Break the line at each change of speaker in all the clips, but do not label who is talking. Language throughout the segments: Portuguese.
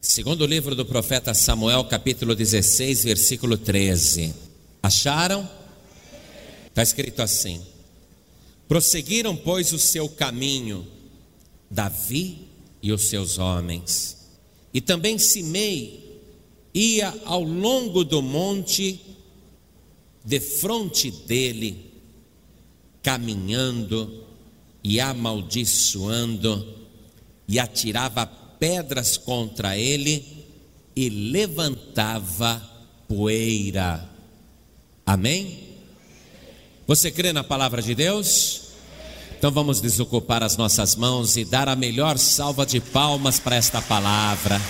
Segundo livro do profeta Samuel, capítulo 16, versículo 13. Acharam? Está escrito assim: Prosseguiram, pois, o seu caminho, Davi e os seus homens. E também Simei ia ao longo do monte, de frente dele, caminhando e amaldiçoando, e atirava pedras contra ele e levantava poeira. Amém? Você crê na palavra de Deus? Então vamos desocupar as nossas mãos e dar a melhor salva de palmas para esta palavra.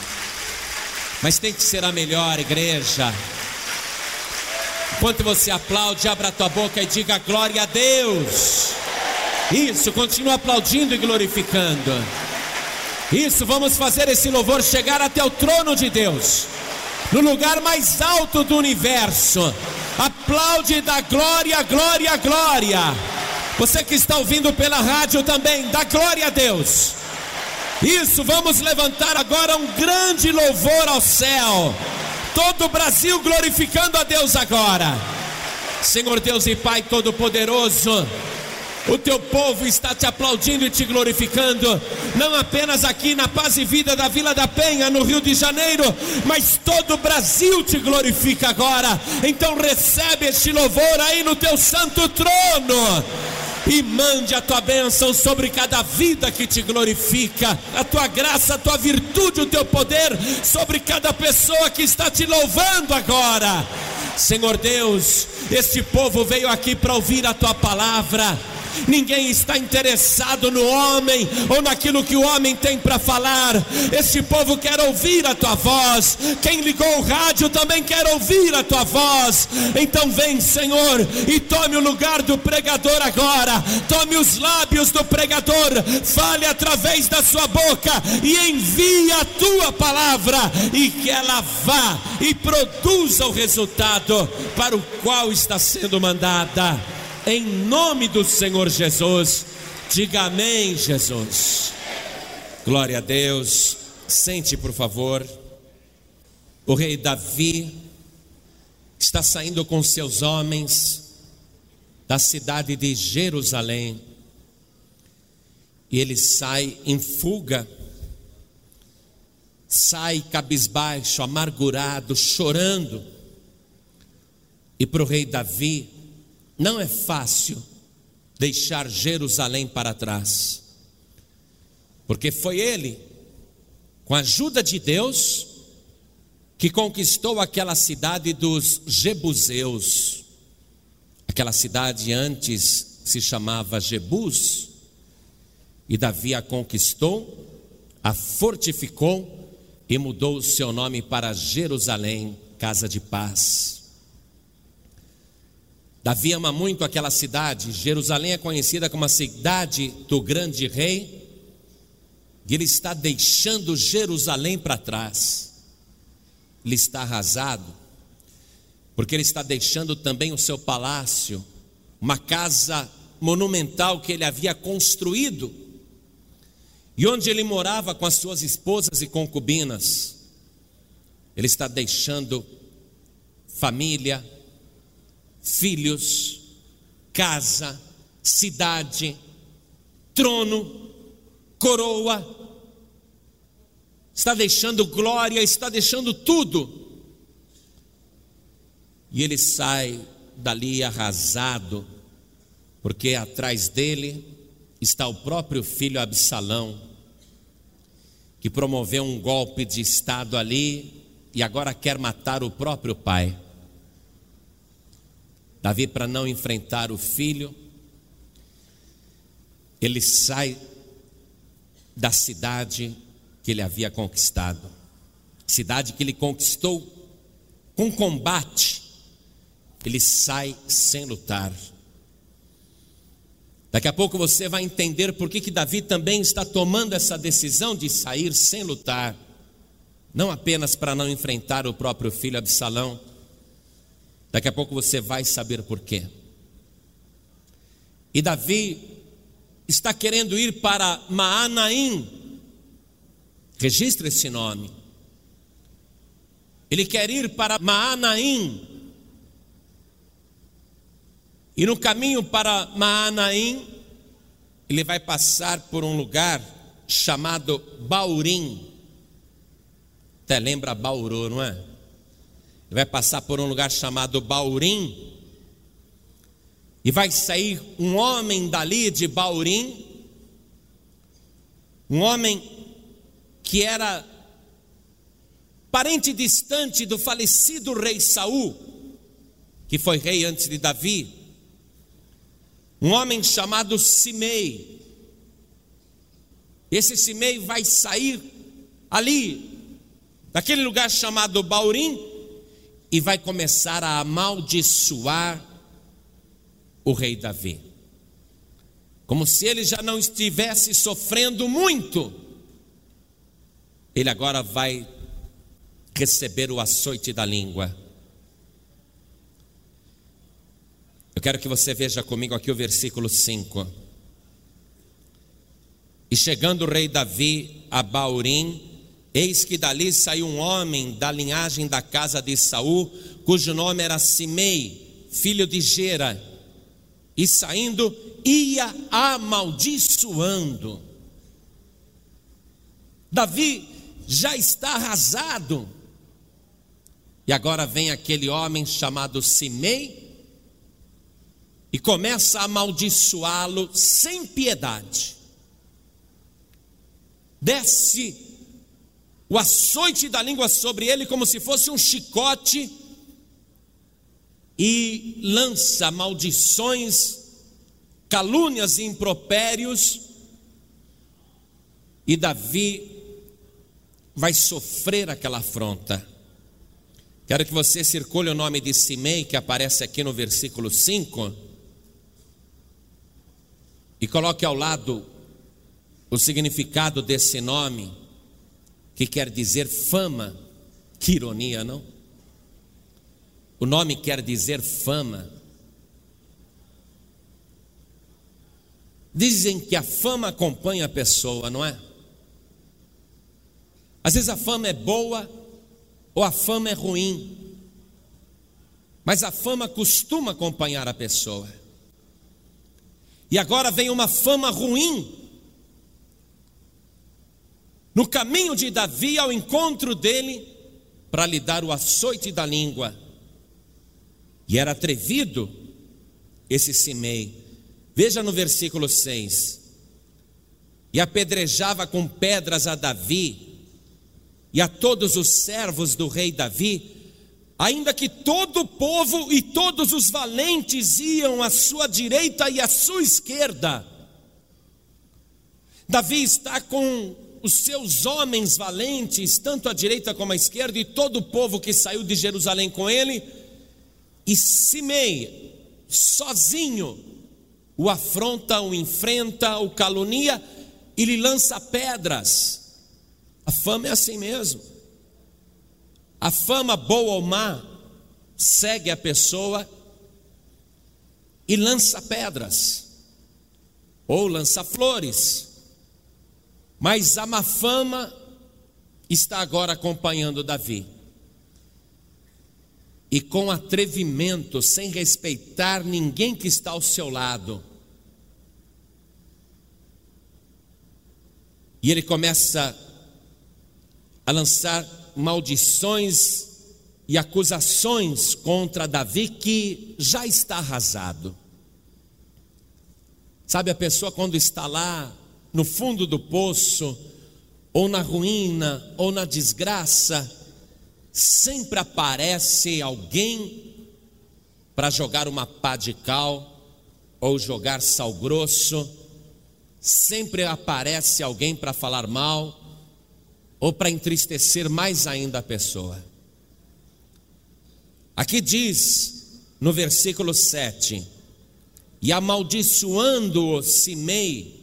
Mas tem que ser a melhor, igreja. Enquanto você aplaude, abra a tua boca e diga glória a Deus. Isso, continua aplaudindo e glorificando. Isso, vamos fazer esse louvor chegar até o trono de Deus, no lugar mais alto do universo. Aplaude da glória, glória, glória. Você que está ouvindo pela rádio também, dá glória a Deus. Isso, vamos levantar agora um grande louvor ao céu. Todo o Brasil glorificando a Deus agora. Senhor Deus e Pai Todo-Poderoso. O teu povo está te aplaudindo e te glorificando, não apenas aqui na Paz e Vida da Vila da Penha, no Rio de Janeiro, mas todo o Brasil te glorifica agora. Então recebe este louvor aí no teu santo trono e mande a tua bênção sobre cada vida que te glorifica, a tua graça, a tua virtude, o teu poder sobre cada pessoa que está te louvando agora. Senhor Deus, este povo veio aqui para ouvir a tua palavra ninguém está interessado no homem ou naquilo que o homem tem para falar. Este povo quer ouvir a tua voz. Quem ligou o rádio também quer ouvir a tua voz. Então vem, Senhor, e tome o lugar do pregador agora. Tome os lábios do pregador, fale através da sua boca e envie a tua palavra e que ela vá e produza o resultado para o qual está sendo mandada em nome do Senhor Jesus. Diga amém, Jesus. Glória a Deus. Sente, por favor. O rei Davi está saindo com seus homens da cidade de Jerusalém. E ele sai em fuga, sai cabisbaixo, amargurado, chorando. E para o rei Davi, não é fácil deixar Jerusalém para trás, porque foi ele, com a ajuda de Deus, que conquistou aquela cidade dos Jebuseus. Aquela cidade antes se chamava Jebus, e Davi a conquistou, a fortificou e mudou o seu nome para Jerusalém, casa de paz. Davi ama muito aquela cidade. Jerusalém é conhecida como a cidade do grande rei. E ele está deixando Jerusalém para trás. Ele está arrasado, porque ele está deixando também o seu palácio, uma casa monumental que ele havia construído, e onde ele morava com as suas esposas e concubinas. Ele está deixando família, filhos, casa, cidade, trono, coroa, está deixando glória, está deixando tudo. E ele sai dali arrasado, porque atrás dele está o próprio filho Absalão, que promoveu um golpe de Estado ali e agora quer matar o próprio pai. Davi, para não enfrentar o filho, ele sai da cidade que ele havia conquistado, cidade que ele conquistou com combate, ele sai sem lutar. Daqui a pouco você vai entender por que, que Davi também está tomando essa decisão de sair sem lutar, não apenas para não enfrentar o próprio filho Absalão, Daqui a pouco você vai saber por quê. E Davi está querendo ir para Maanaim. Registre esse nome. Ele quer ir para Maanaim. E no caminho para Maanaim, ele vai passar por um lugar chamado Baurim. Até lembra Bauru, não é? Ele vai passar por um lugar chamado Baurim. E vai sair um homem dali de Baurim, um homem que era parente distante do falecido rei Saul, que foi rei antes de Davi, um homem chamado Simei. Esse Simei vai sair ali, daquele lugar chamado Baurim, e vai começar a amaldiçoar o rei Davi. Como se ele já não estivesse sofrendo muito, ele agora vai receber o açoite da língua. Eu quero que você veja comigo aqui o versículo 5. E chegando o rei Davi a Baurim, eis que dali saiu um homem da linhagem da casa de Saul, cujo nome era Simei, filho de Gera, e saindo ia amaldiçoando. Davi já está arrasado, e agora vem aquele homem chamado Simei e começa a amaldiçoá-lo sem piedade. Desce o açoite da língua sobre ele como se fosse um chicote e lança maldições, calúnias e impropérios. E Davi vai sofrer aquela afronta. Quero que você circule o nome de Simei, que aparece aqui no versículo 5, e coloque ao lado o significado desse nome, que quer dizer fama. Que ironia, não? O nome quer dizer fama. Dizem que a fama acompanha a pessoa, não é? Às vezes a fama é boa, ou a fama é ruim, mas a fama costuma acompanhar a pessoa. E agora vem uma fama ruim. No caminho de Davi ao encontro dele, para lhe dar o açoite da língua. E era atrevido esse Simei. Veja no versículo 6. E apedrejava com pedras a Davi, e a todos os servos do rei Davi, ainda que todo o povo e todos os valentes iam à sua direita e à sua esquerda. Davi está com os seus homens valentes, tanto à direita como à esquerda, e todo o povo que saiu de Jerusalém com ele, e Simei, sozinho, o afronta, o enfrenta, o calunia e lhe lança pedras. A fama é assim mesmo. A fama, boa ou má, segue a pessoa e lança pedras, ou lança flores. Mas a má fama está agora acompanhando Davi. E com atrevimento, sem respeitar ninguém que está ao seu lado. E ele começa a lançar maldições e acusações contra Davi que já está arrasado. Sabe, a pessoa quando está lá no fundo do poço, ou na ruína, ou na desgraça, sempre aparece alguém para jogar uma pá de cal ou jogar sal grosso, sempre aparece alguém para falar mal ou para entristecer mais ainda a pessoa. Aqui diz no versículo 7: E amaldiçoando-o Simei,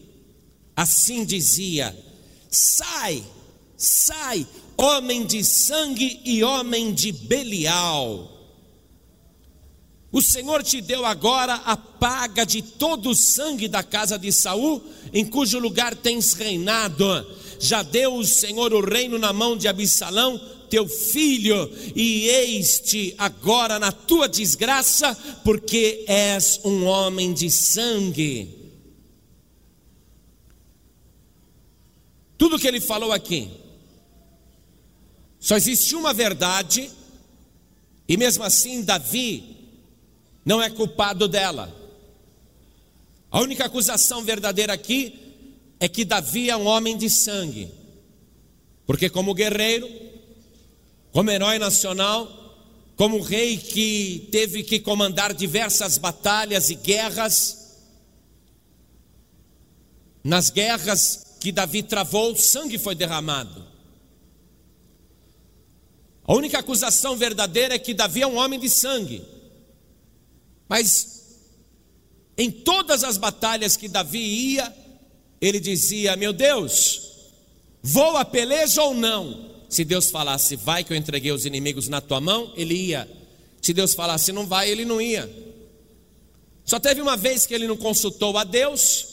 assim dizia: Sai, sai, homem de sangue e homem de Belial. O Senhor te deu agora a paga de todo o sangue da casa de Saul, em cujo lugar tens reinado já deu o Senhor o reino na mão de Absalão, teu filho, e eis-te agora na tua desgraça, porque és um homem de sangue. Tudo que ele falou aqui, só existe uma verdade, e mesmo assim Davi não é culpado dela. A única acusação verdadeira aqui é que Davi é um homem de sangue, porque, como guerreiro, como herói nacional, como rei que teve que comandar diversas batalhas e guerras, nas guerras que Davi travou, sangue foi derramado. A única acusação verdadeira é que Davi é um homem de sangue. Mas em todas as batalhas que Davi ia, ele dizia: Meu Deus, vou a peleja ou não? Se Deus falasse, vai que eu entreguei os inimigos na tua mão, ele ia. Se Deus falasse, não vai, ele não ia. Só teve uma vez que ele não consultou a Deus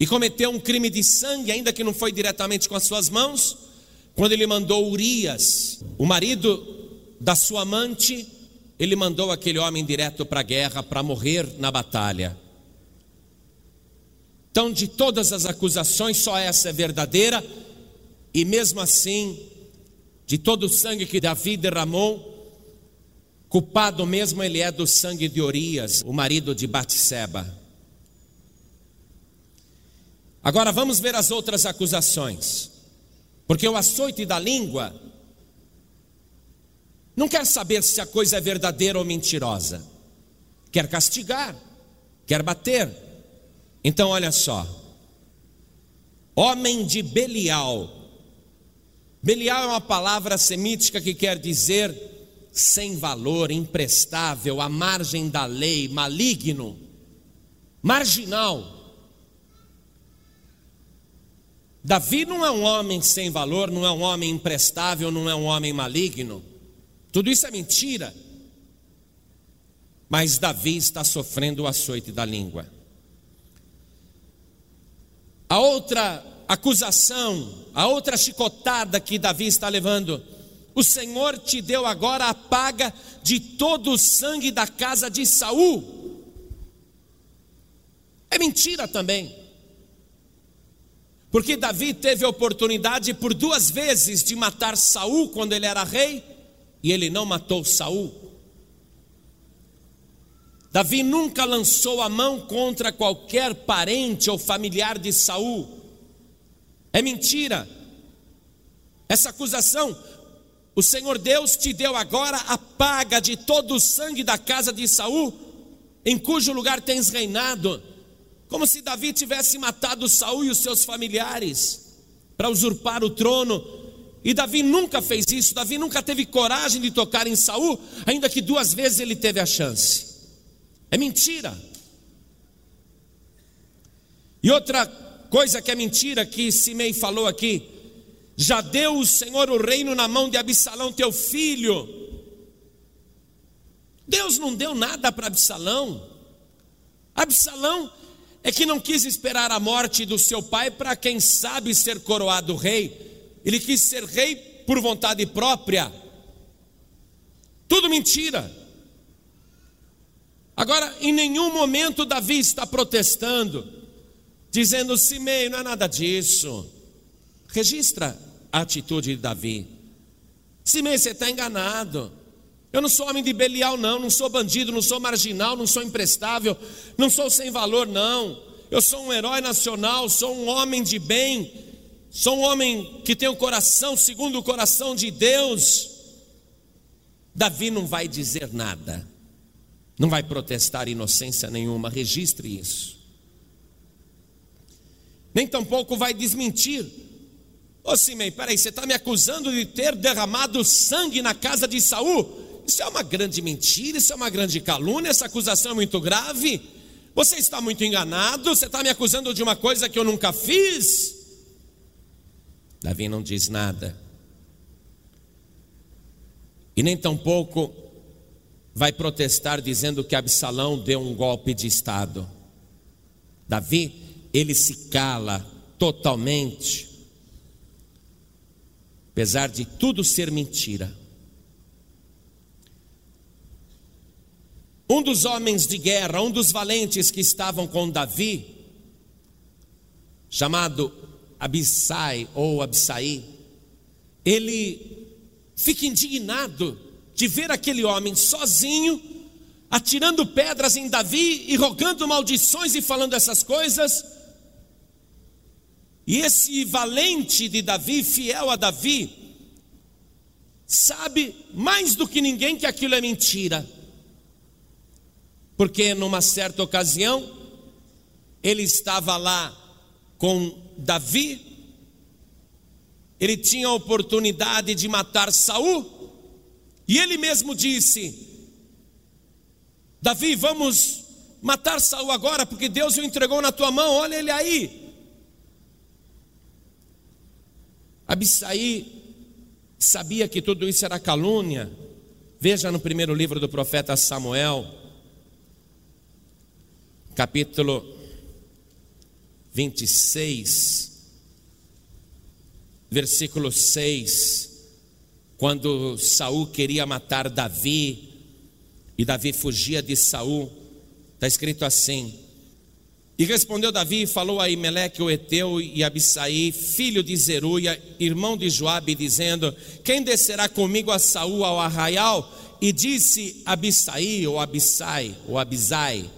e cometeu um crime de sangue, ainda que não foi diretamente com as suas mãos, quando ele mandou Urias, o marido da sua amante, ele mandou aquele homem direto para a guerra para morrer na batalha. Então, de todas as acusações, só essa é verdadeira, e mesmo assim, de todo o sangue que Davi derramou, culpado mesmo ele é do sangue de Urias, o marido de Batseba. Agora vamos ver as outras acusações. Porque o açoite da língua não quer saber se a coisa é verdadeira ou mentirosa. Quer castigar, quer bater. Então, olha só. Homem de Belial. Belial é uma palavra semítica que quer dizer sem valor, imprestável, à margem da lei, maligno, marginal. Davi não é um homem sem valor, não é um homem imprestável, não é um homem maligno. Tudo isso é mentira. Mas Davi está sofrendo o açoite da língua. A outra acusação, a outra chicotada que Davi está levando, o Senhor te deu agora a paga de todo o sangue da casa de Saul. É mentira também. Porque Davi teve a oportunidade por duas vezes de matar Saul quando ele era rei, e ele não matou Saul. Davi nunca lançou a mão contra qualquer parente ou familiar de Saul. É mentira. Essa acusação, o Senhor Deus te deu agora a paga de todo o sangue da casa de Saul, em cujo lugar tens reinado como se Davi tivesse matado Saul e os seus familiares para usurpar o trono. E Davi nunca fez isso, Davi nunca teve coragem de tocar em Saul, ainda que duas vezes ele teve a chance. É mentira. E outra coisa que é mentira que Simei falou aqui, já deu o Senhor o reino na mão de Absalão, teu filho. Deus não deu nada para Absalão. Absalão é que não quis esperar a morte do seu pai para, quem sabe, ser coroado rei. Ele quis ser rei por vontade própria. Tudo mentira. Agora, em nenhum momento Davi está protestando, dizendo: Simei, não é nada disso. Registra a atitude de Davi. Simei, você está enganado. Eu não sou homem de Belial, não, não sou bandido, não sou marginal, não sou imprestável, não sou sem valor, não. Eu sou um herói nacional, sou um homem de bem, sou um homem que tem o um coração segundo o coração de Deus. Davi não vai dizer nada, não vai protestar inocência nenhuma, registre isso. Nem tampouco vai desmentir. Ô Simei, peraí, você está me acusando de ter derramado sangue na casa de Saul? Isso é uma grande mentira, isso é uma grande calúnia, essa acusação é muito grave. Você está muito enganado, você está me acusando de uma coisa que eu nunca fiz. Davi não diz nada. E nem tampouco vai protestar dizendo que Absalão deu um golpe de Estado. Davi, ele se cala totalmente apesar de tudo ser mentira. Um dos homens de guerra, um dos valentes que estavam com Davi, chamado Abissai ou Abissai, ele fica indignado de ver aquele homem sozinho, atirando pedras em Davi e rogando maldições e falando essas coisas. E esse valente de Davi, fiel a Davi, sabe mais do que ninguém que aquilo é mentira. Porque numa certa ocasião, ele estava lá com Davi, ele tinha a oportunidade de matar Saul, e ele mesmo disse: Davi, vamos matar Saul agora, porque Deus o entregou na tua mão, olha ele aí. Abissaí sabia que tudo isso era calúnia. Veja no primeiro livro do profeta Samuel, capítulo 26, versículo 6, quando Saul queria matar Davi e Davi fugia de Saul, está escrito assim: e respondeu Davi e falou a Imeleque o Eteu e Abissaí, filho de Zeruia, irmão de Joabe, dizendo: Quem descerá comigo a Saul ao arraial? E disse Abissaí ou Abissai ou Abisai: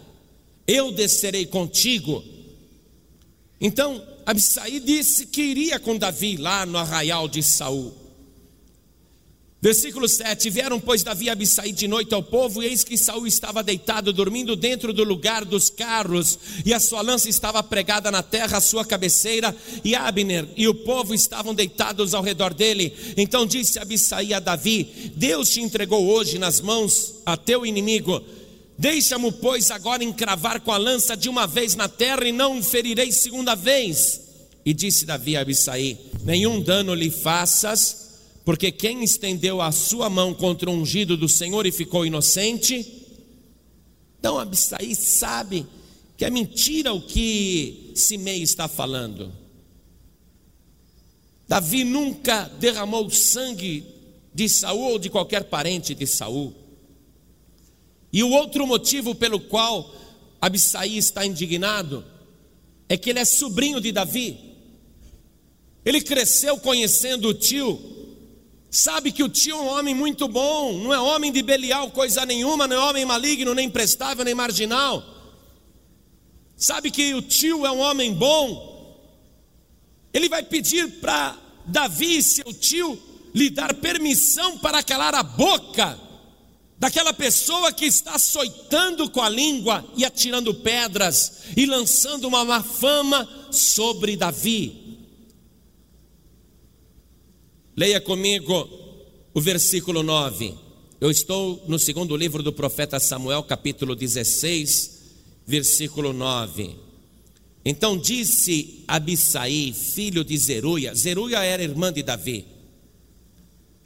Eu descerei contigo. Então Abissaí disse que iria com Davi lá no arraial de Saul. Versículo 7: Vieram, pois, Davi e Abissai de noite ao povo, e eis que Saul estava deitado, dormindo dentro do lugar dos carros, e a sua lança estava pregada na terra, a sua cabeceira, e Abner e o povo estavam deitados ao redor dele. Então disse Abissai a Davi: Deus te entregou hoje nas mãos a teu inimigo. Deixa-me, pois, agora encravar com a lança de uma vez na terra, e não ferirei segunda vez. E disse Davi a Abissai: Nenhum dano lhe faças porque quem estendeu a sua mão contra o ungido do Senhor e ficou inocente, então Abissai sabe que é mentira o que Simei está falando. Davi nunca derramou sangue de Saul ou de qualquer parente de Saul. E o outro motivo pelo qual Abissai está indignado é que ele é sobrinho de Davi. Ele cresceu conhecendo o tio Sabe que o tio é um homem muito bom, não é homem de Belial coisa nenhuma, não é homem maligno, nem prestável, nem marginal. Sabe que o tio é um homem bom. Ele vai pedir para Davi, seu tio, lhe dar permissão para calar a boca daquela pessoa que está açoitando com a língua e atirando pedras e lançando uma má fama sobre Davi. Leia comigo o versículo 9. Eu estou no segundo livro do profeta Samuel, capítulo 16, versículo 9. Então disse Abissaí, filho de Zeruia, Zeruia era irmã de Davi.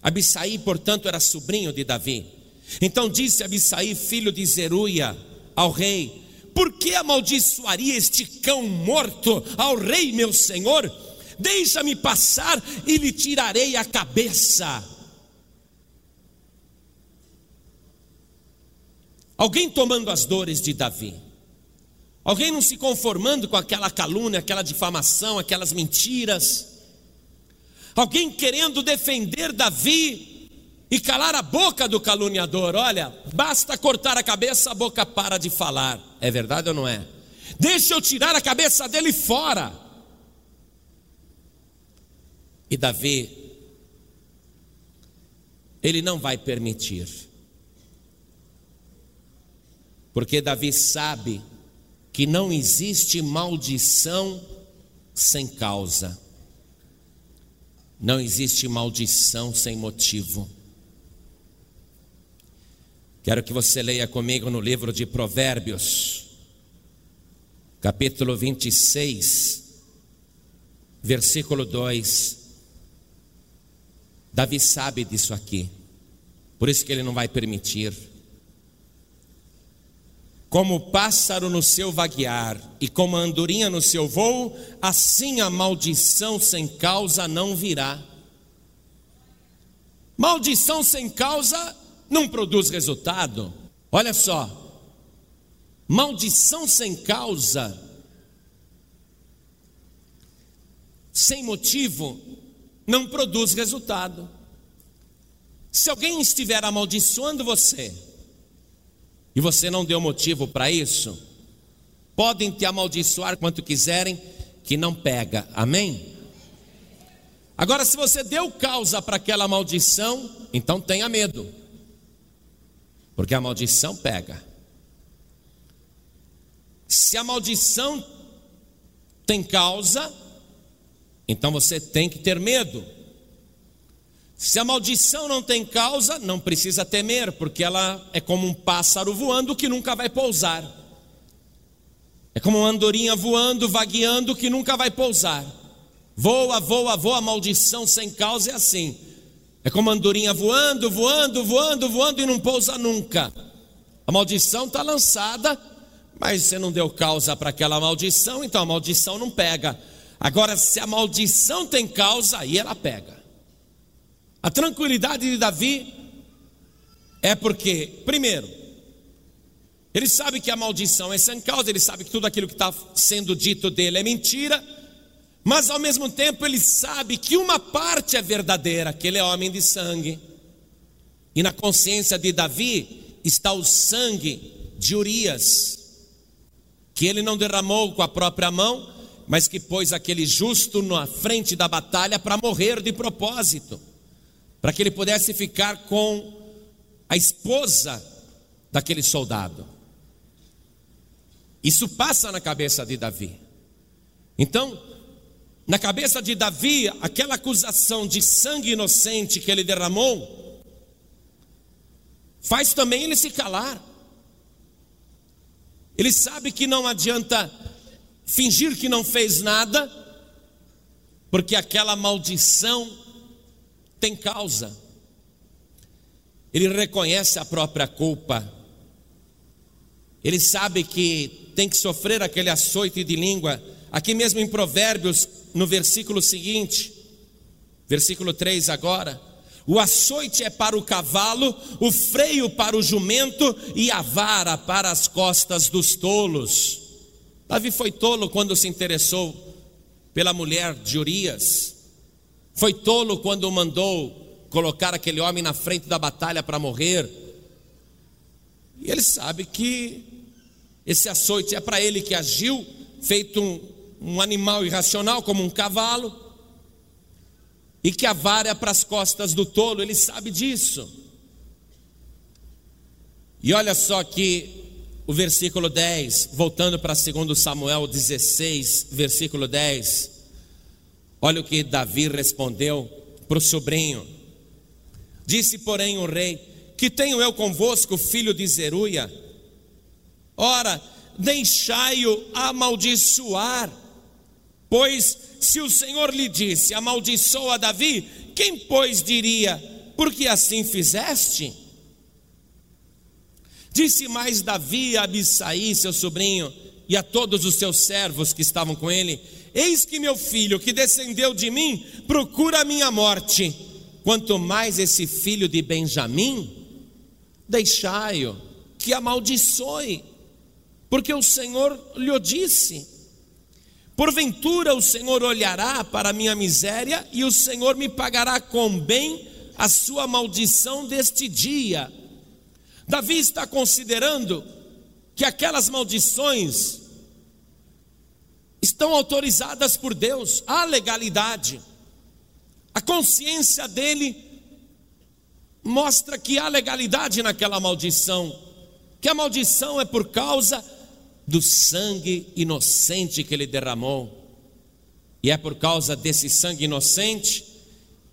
Abissaí, portanto, era sobrinho de Davi. Então disse Abissaí, filho de Zeruia, ao rei: Por que amaldiçoaria este cão morto ao rei, meu senhor? Deixa-me passar e lhe tirarei a cabeça. Alguém tomando as dores de Davi. Alguém não se conformando com aquela calúnia, aquela difamação, aquelas mentiras. Alguém querendo defender Davi e calar a boca do caluniador. Olha, basta cortar a cabeça, a boca para de falar. É verdade ou não é? Deixa eu tirar a cabeça dele fora. E Davi, ele não vai permitir. Porque Davi sabe que não existe maldição sem causa. Não existe maldição sem motivo. Quero que você leia comigo no livro de Provérbios, capítulo 26, versículo 2. Davi sabe disso aqui, por isso que ele não vai permitir. Como o pássaro no seu vaguear e como a andorinha no seu voo, assim a maldição sem causa não virá. Maldição sem causa não produz resultado. Olha só, maldição sem causa, sem motivo, não produz resultado. Se alguém estiver amaldiçoando você, e você não deu motivo para isso, podem te amaldiçoar quanto quiserem, que não pega, amém? Agora, se você deu causa para aquela maldição, então tenha medo, porque a maldição pega. Se a maldição tem causa, então você tem que ter medo. Se a maldição não tem causa, não precisa temer, porque ela é como um pássaro voando que nunca vai pousar. É como uma andorinha voando, vagueando que nunca vai pousar. Voa, voa, voa, maldição sem causa é assim. É como andorinha voando, voando, voando, voando e não pousa nunca. A maldição está lançada, mas você não deu causa para aquela maldição, então a maldição não pega. Agora, se a maldição tem causa, aí ela pega. A tranquilidade de Davi é porque, primeiro, ele sabe que a maldição é sem causa, ele sabe que tudo aquilo que está sendo dito dele é mentira, mas ao mesmo tempo ele sabe que uma parte é verdadeira, que ele é homem de sangue. E na consciência de Davi está o sangue de Urias, que ele não derramou com a própria mão, mas que pôs aquele justo na frente da batalha para morrer de propósito para que ele pudesse ficar com a esposa daquele soldado. Isso passa na cabeça de Davi. Então, na cabeça de Davi, aquela acusação de sangue inocente que ele derramou, faz também ele se calar. Ele sabe que não adianta fingir que não fez nada, porque aquela maldição tem causa. Ele reconhece a própria culpa. Ele sabe que tem que sofrer aquele açoite de língua. Aqui mesmo em Provérbios, no versículo seguinte, versículo 3 agora. O açoite é para o cavalo, o freio para o jumento e a vara para as costas dos tolos. Davi foi tolo quando se interessou pela mulher de Urias. Foi tolo quando mandou colocar aquele homem na frente da batalha para morrer. E ele sabe que esse açoite é para ele que agiu, feito um, um animal irracional, como um cavalo, e que a vara é para as costas do tolo, ele sabe disso. E olha só que o versículo 10, voltando para 2 Samuel 16, versículo 10. Olha o que Davi respondeu para o sobrinho. Disse, porém, o rei: Que tenho eu convosco, filho de Zeruia? Ora, deixai-o amaldiçoar. Pois se o Senhor lhe disse: Amaldiçoa Davi, quem, pois, diria: Porque assim fizeste? Disse mais Davi a Abissaí, seu sobrinho, e a todos os seus servos que estavam com ele: Eis que meu filho, que descendeu de mim, procura a minha morte. Quanto mais esse filho de Benjamim, deixai-o que amaldiçoe, porque o Senhor lhe disse. Porventura o Senhor olhará para a minha miséria e o Senhor me pagará com bem a sua maldição deste dia. Davi está considerando que aquelas maldições estão autorizadas por Deus, há legalidade. A consciência dele mostra que há legalidade naquela maldição, que a maldição é por causa do sangue inocente que ele derramou. E é por causa desse sangue inocente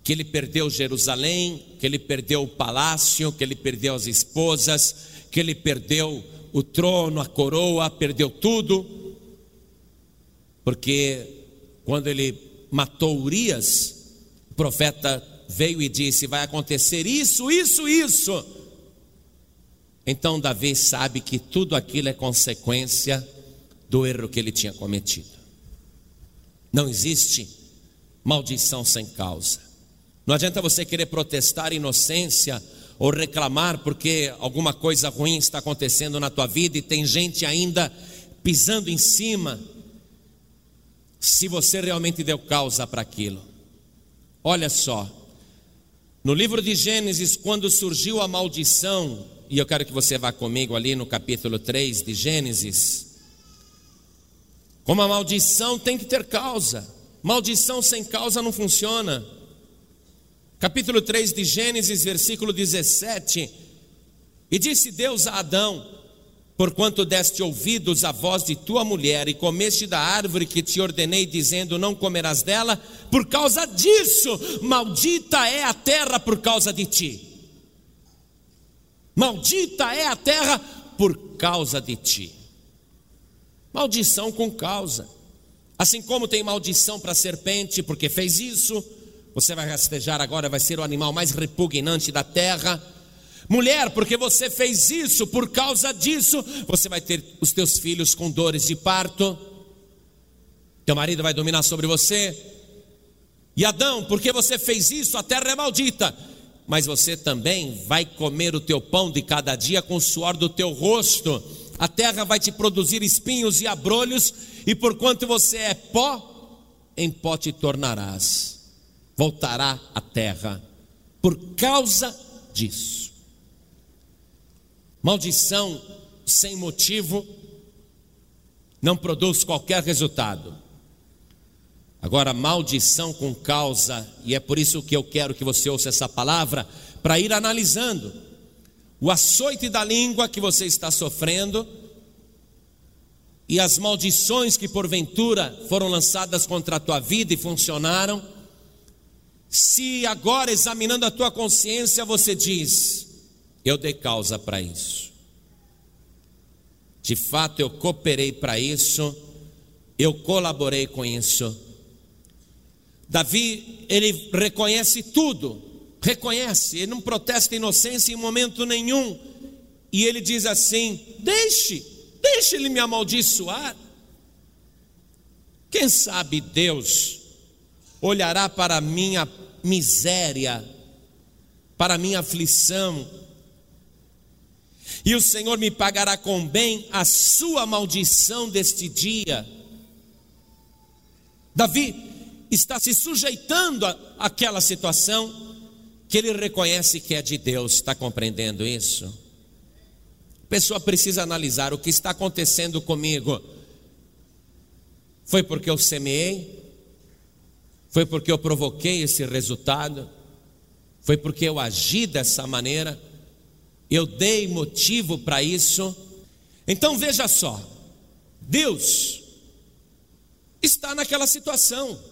que ele perdeu Jerusalém, que ele perdeu o palácio, que ele perdeu as esposas, que ele perdeu o trono, a coroa, perdeu tudo porque quando ele matou Urias, o profeta veio e disse: Vai acontecer isso, isso, isso. Então Davi sabe que tudo aquilo é consequência do erro que ele tinha cometido. Não existe maldição sem causa. Não adianta você querer protestar inocência ou reclamar porque alguma coisa ruim está acontecendo na tua vida e tem gente ainda pisando em cima, se você realmente deu causa para aquilo. Olha só, no livro de Gênesis, quando surgiu a maldição, e eu quero que você vá comigo ali no capítulo 3 de Gênesis, como a maldição tem que ter causa, maldição sem causa não funciona. Capítulo 3 de Gênesis, versículo 17. E disse Deus a Adão: Porquanto deste ouvidos à voz de tua mulher e comeste da árvore que te ordenei, dizendo: Não comerás dela, por causa disso, maldita é a terra por causa de ti. Maldita é a terra por causa de ti. Maldição com causa. Assim como tem maldição para a serpente, porque fez isso, você vai rastejar agora, vai ser o animal mais repugnante da terra. Mulher, porque você fez isso, por causa disso, você vai ter os teus filhos com dores de parto. Teu marido vai dominar sobre você. E Adão, porque você fez isso, a terra é maldita. Mas você também vai comer o teu pão de cada dia com o suor do teu rosto. A terra vai te produzir espinhos e abrolhos, e porquanto você é pó, em pó te tornarás voltará à terra por causa disso. Maldição sem motivo não produz qualquer resultado. Agora, maldição com causa, e é por isso que eu quero que você ouça essa palavra, para ir analisando o açoite da língua que você está sofrendo e as maldições que porventura foram lançadas contra a tua vida e funcionaram se agora, examinando a tua consciência, você diz: Eu dei causa para isso. De fato, eu cooperei para isso, eu colaborei com isso. Davi, ele reconhece tudo, reconhece, ele não protesta inocência em momento nenhum, e ele diz assim: Deixe, deixe ele me amaldiçoar. Quem sabe Deus olhará para a minha miséria, para a minha aflição, e o Senhor me pagará com bem a sua maldição deste dia. Davi está se sujeitando àquela situação que ele reconhece que é de Deus, está compreendendo isso? A pessoa precisa analisar o que está acontecendo comigo. Foi porque eu semeei? Foi porque eu provoquei esse resultado? Foi porque eu agi dessa maneira? Eu dei motivo para isso? Então veja só, Deus está naquela situação.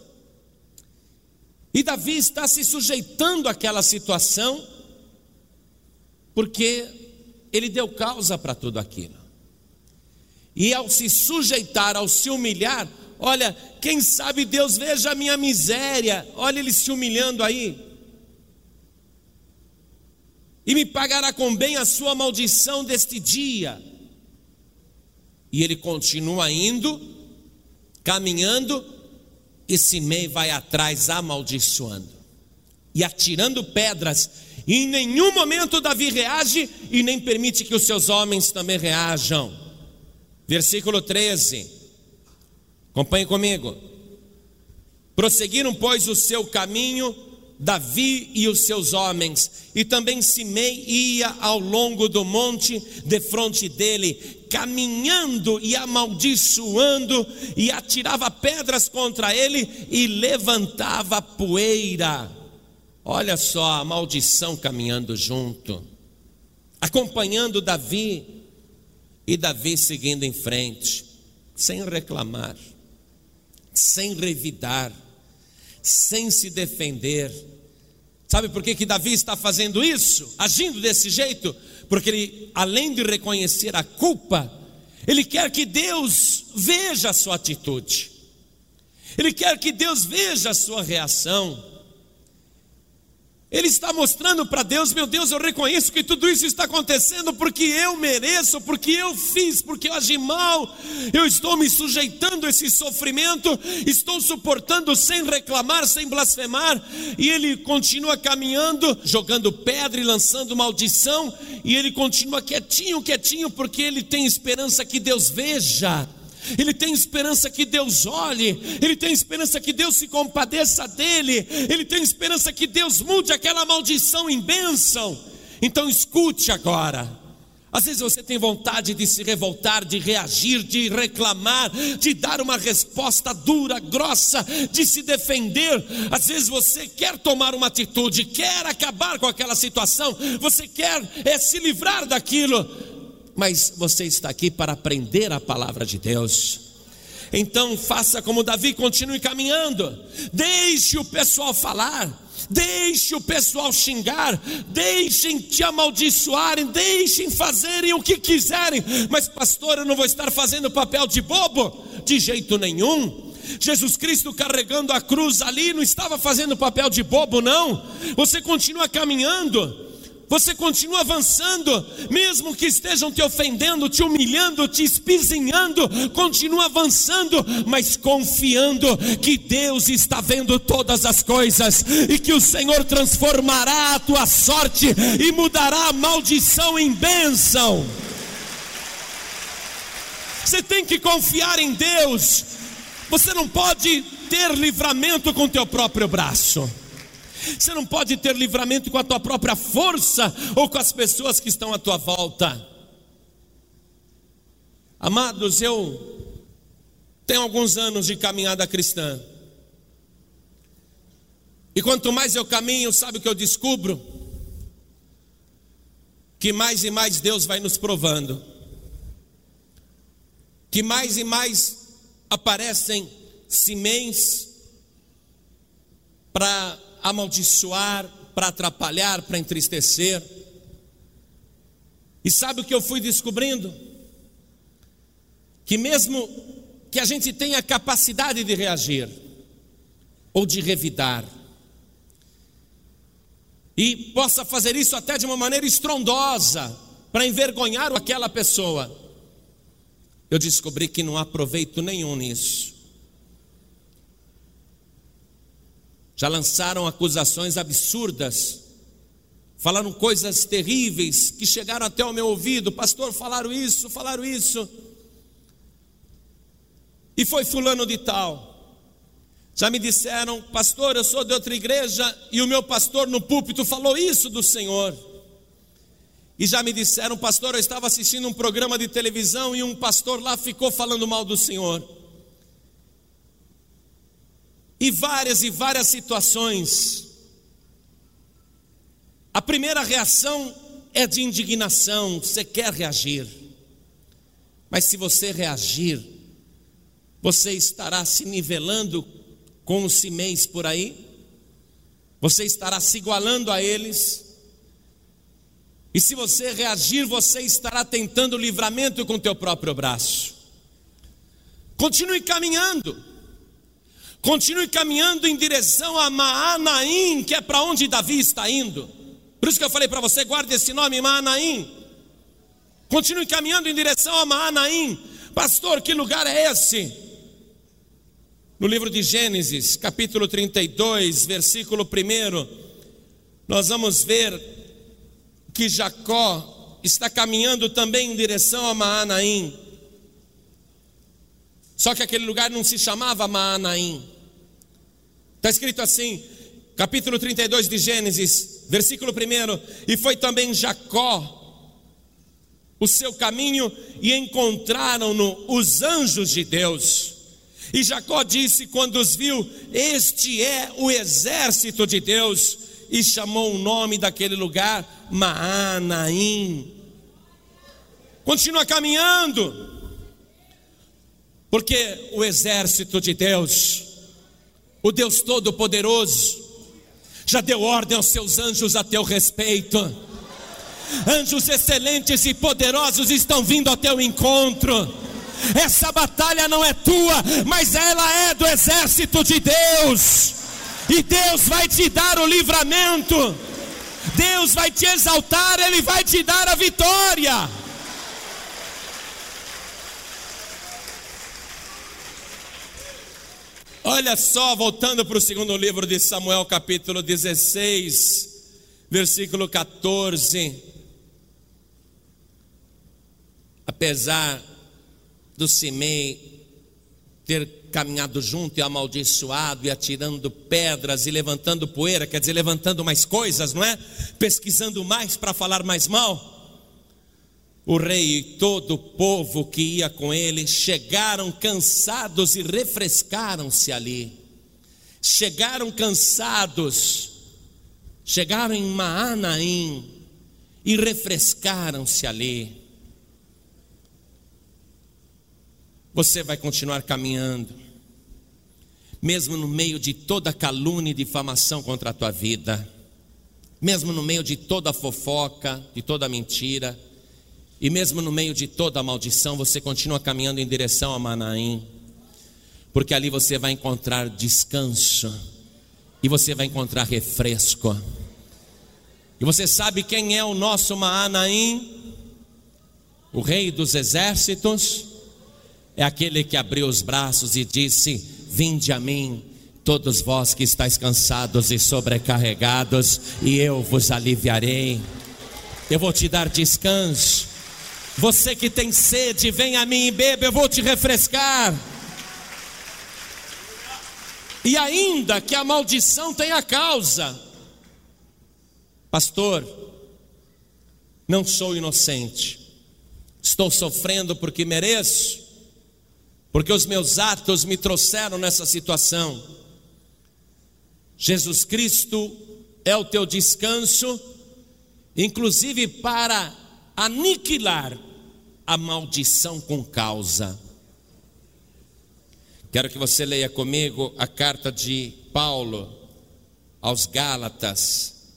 E Davi está se sujeitando àquela situação, porque ele deu causa para tudo aquilo. E ao se sujeitar, ao se humilhar, Olha, quem sabe Deus veja a minha miséria. Olha ele se humilhando aí. E me pagará com bem a sua maldição deste dia. E ele continua indo, caminhando, e Simei vai atrás amaldiçoando e atirando pedras. E em nenhum momento Davi reage e nem permite que os seus homens também reajam. Versículo 13. Acompanhe comigo. Prosseguiram, pois, o seu caminho, Davi e os seus homens, e também Simei ia ao longo do monte defronte dele, caminhando e amaldiçoando, e atirava pedras contra ele e levantava poeira. Olha só a maldição caminhando junto, acompanhando Davi, e Davi seguindo em frente, sem reclamar sem revidar, sem se defender. Sabe por que, que Davi está fazendo isso, agindo desse jeito? Porque ele, além de reconhecer a culpa, ele quer que Deus veja a sua atitude, ele quer que Deus veja a sua reação. Ele está mostrando para Deus: meu Deus, eu reconheço que tudo isso está acontecendo porque eu mereço, porque eu fiz, porque eu agi mal. Eu estou me sujeitando a esse sofrimento, estou suportando sem reclamar, sem blasfemar. E ele continua caminhando, jogando pedra e lançando maldição. E ele continua quietinho, quietinho, porque ele tem esperança que Deus veja ele tem esperança que Deus olhe, ele tem esperança que Deus se compadeça dele, ele tem esperança que Deus mude aquela maldição em bênção. Então escute agora. Às vezes você tem vontade de se revoltar, de reagir, de reclamar, de dar uma resposta dura, grossa, de se defender. Às vezes você quer tomar uma atitude, quer acabar com aquela situação, você quer é, se livrar daquilo mas você está aqui para aprender a palavra de Deus. Então faça como Davi, continue caminhando, deixe o pessoal falar, deixe o pessoal xingar, deixem te amaldiçoarem, deixem fazerem o que quiserem, mas pastor, eu não vou estar fazendo papel de bobo, de jeito nenhum. Jesus Cristo carregando a cruz ali não estava fazendo papel de bobo, não. Você continua caminhando você continua avançando, mesmo que estejam te ofendendo, te humilhando, te espizinhando, continua avançando, mas confiando que Deus está vendo todas as coisas e que o Senhor transformará a tua sorte e mudará a maldição em bênção. Você tem que confiar em Deus. Você não pode ter livramento com teu próprio braço. Você não pode ter livramento com a tua própria força ou com as pessoas que estão à tua volta. Amados, eu tenho alguns anos de caminhada cristã. E quanto mais eu caminho, sabe o que eu descubro? Que mais e mais Deus vai nos provando. Que mais e mais aparecem simens para amaldiçoar, para atrapalhar, para entristecer. E sabe o que eu fui descobrindo? Que mesmo que a gente tenha capacidade de reagir ou de revidar, e possa fazer isso até de uma maneira estrondosa, para envergonhar aquela pessoa, eu descobri que não há proveito nenhum nisso. Já lançaram acusações absurdas, falaram coisas terríveis que chegaram até o meu ouvido. Pastor, falaram isso, falaram isso. E foi fulano de tal. Já me disseram, pastor, eu sou de outra igreja e o meu pastor no púlpito falou isso do Senhor. E já me disseram, pastor, eu estava assistindo um programa de televisão e um pastor lá ficou falando mal do Senhor e várias e várias situações. A primeira reação é de indignação, você quer reagir. Mas se você reagir, você estará se nivelando com os cimês por aí, você estará se igualando a eles. E se você reagir, você estará tentando livramento com teu próprio braço. Continue caminhando. Continue caminhando em direção a Maanaim, que é para onde Davi está indo. Por isso que eu falei para você, guarde esse nome, Maanaim. Continue caminhando em direção a Maanaim. Pastor, que lugar é esse? No livro de Gênesis, capítulo 32, versículo 1, nós vamos ver que Jacó está caminhando também em direção a Maanaim. Só que aquele lugar não se chamava Maanaim. Está escrito assim, capítulo 32 de Gênesis, versículo 1: E foi também Jacó o seu caminho, e encontraram-no os anjos de Deus. E Jacó disse, quando os viu: Este é o exército de Deus, e chamou o nome daquele lugar Maanaim. Continua caminhando porque o exército de Deus, o Deus Todo-Poderoso, já deu ordem aos seus anjos a teu respeito. Anjos excelentes e poderosos estão vindo ao teu encontro. Essa batalha não é tua, mas ela é do exército de Deus. E Deus vai te dar o livramento. Deus vai te exaltar, Ele vai te dar a vitória. Olha só, voltando para o segundo livro de Samuel, capítulo 16, versículo 14. Apesar do Simei ter caminhado junto e amaldiçoado e atirando pedras e levantando poeira, quer dizer, levantando mais coisas, não é? Pesquisando mais para falar mais mal. O rei e todo o povo que ia com ele chegaram cansados e refrescaram-se ali. Chegaram cansados, chegaram em Maanaim e refrescaram-se ali. Você vai continuar caminhando, mesmo no meio de toda calúnia e difamação contra a tua vida, mesmo no meio de toda fofoca, de toda mentira e mesmo no meio de toda a maldição, você continua caminhando em direção a Manaim, porque ali você vai encontrar descanso e você vai encontrar refresco. E você sabe quem é o nosso Maanaim? O rei dos exércitos é aquele que abriu os braços e disse: Vinde a mim, todos vós que estáis cansados e sobrecarregados, e eu vos aliviarei. Eu vou te dar descanso. Você que tem sede, vem a mim e beba, eu vou te refrescar. E ainda que a maldição tenha causa, pastor, não sou inocente, estou sofrendo porque mereço, porque os meus atos me trouxeram nessa situação. Jesus Cristo é o teu descanso, inclusive para aniquilar a maldição com causa. Quero que você leia comigo a carta de Paulo aos Gálatas.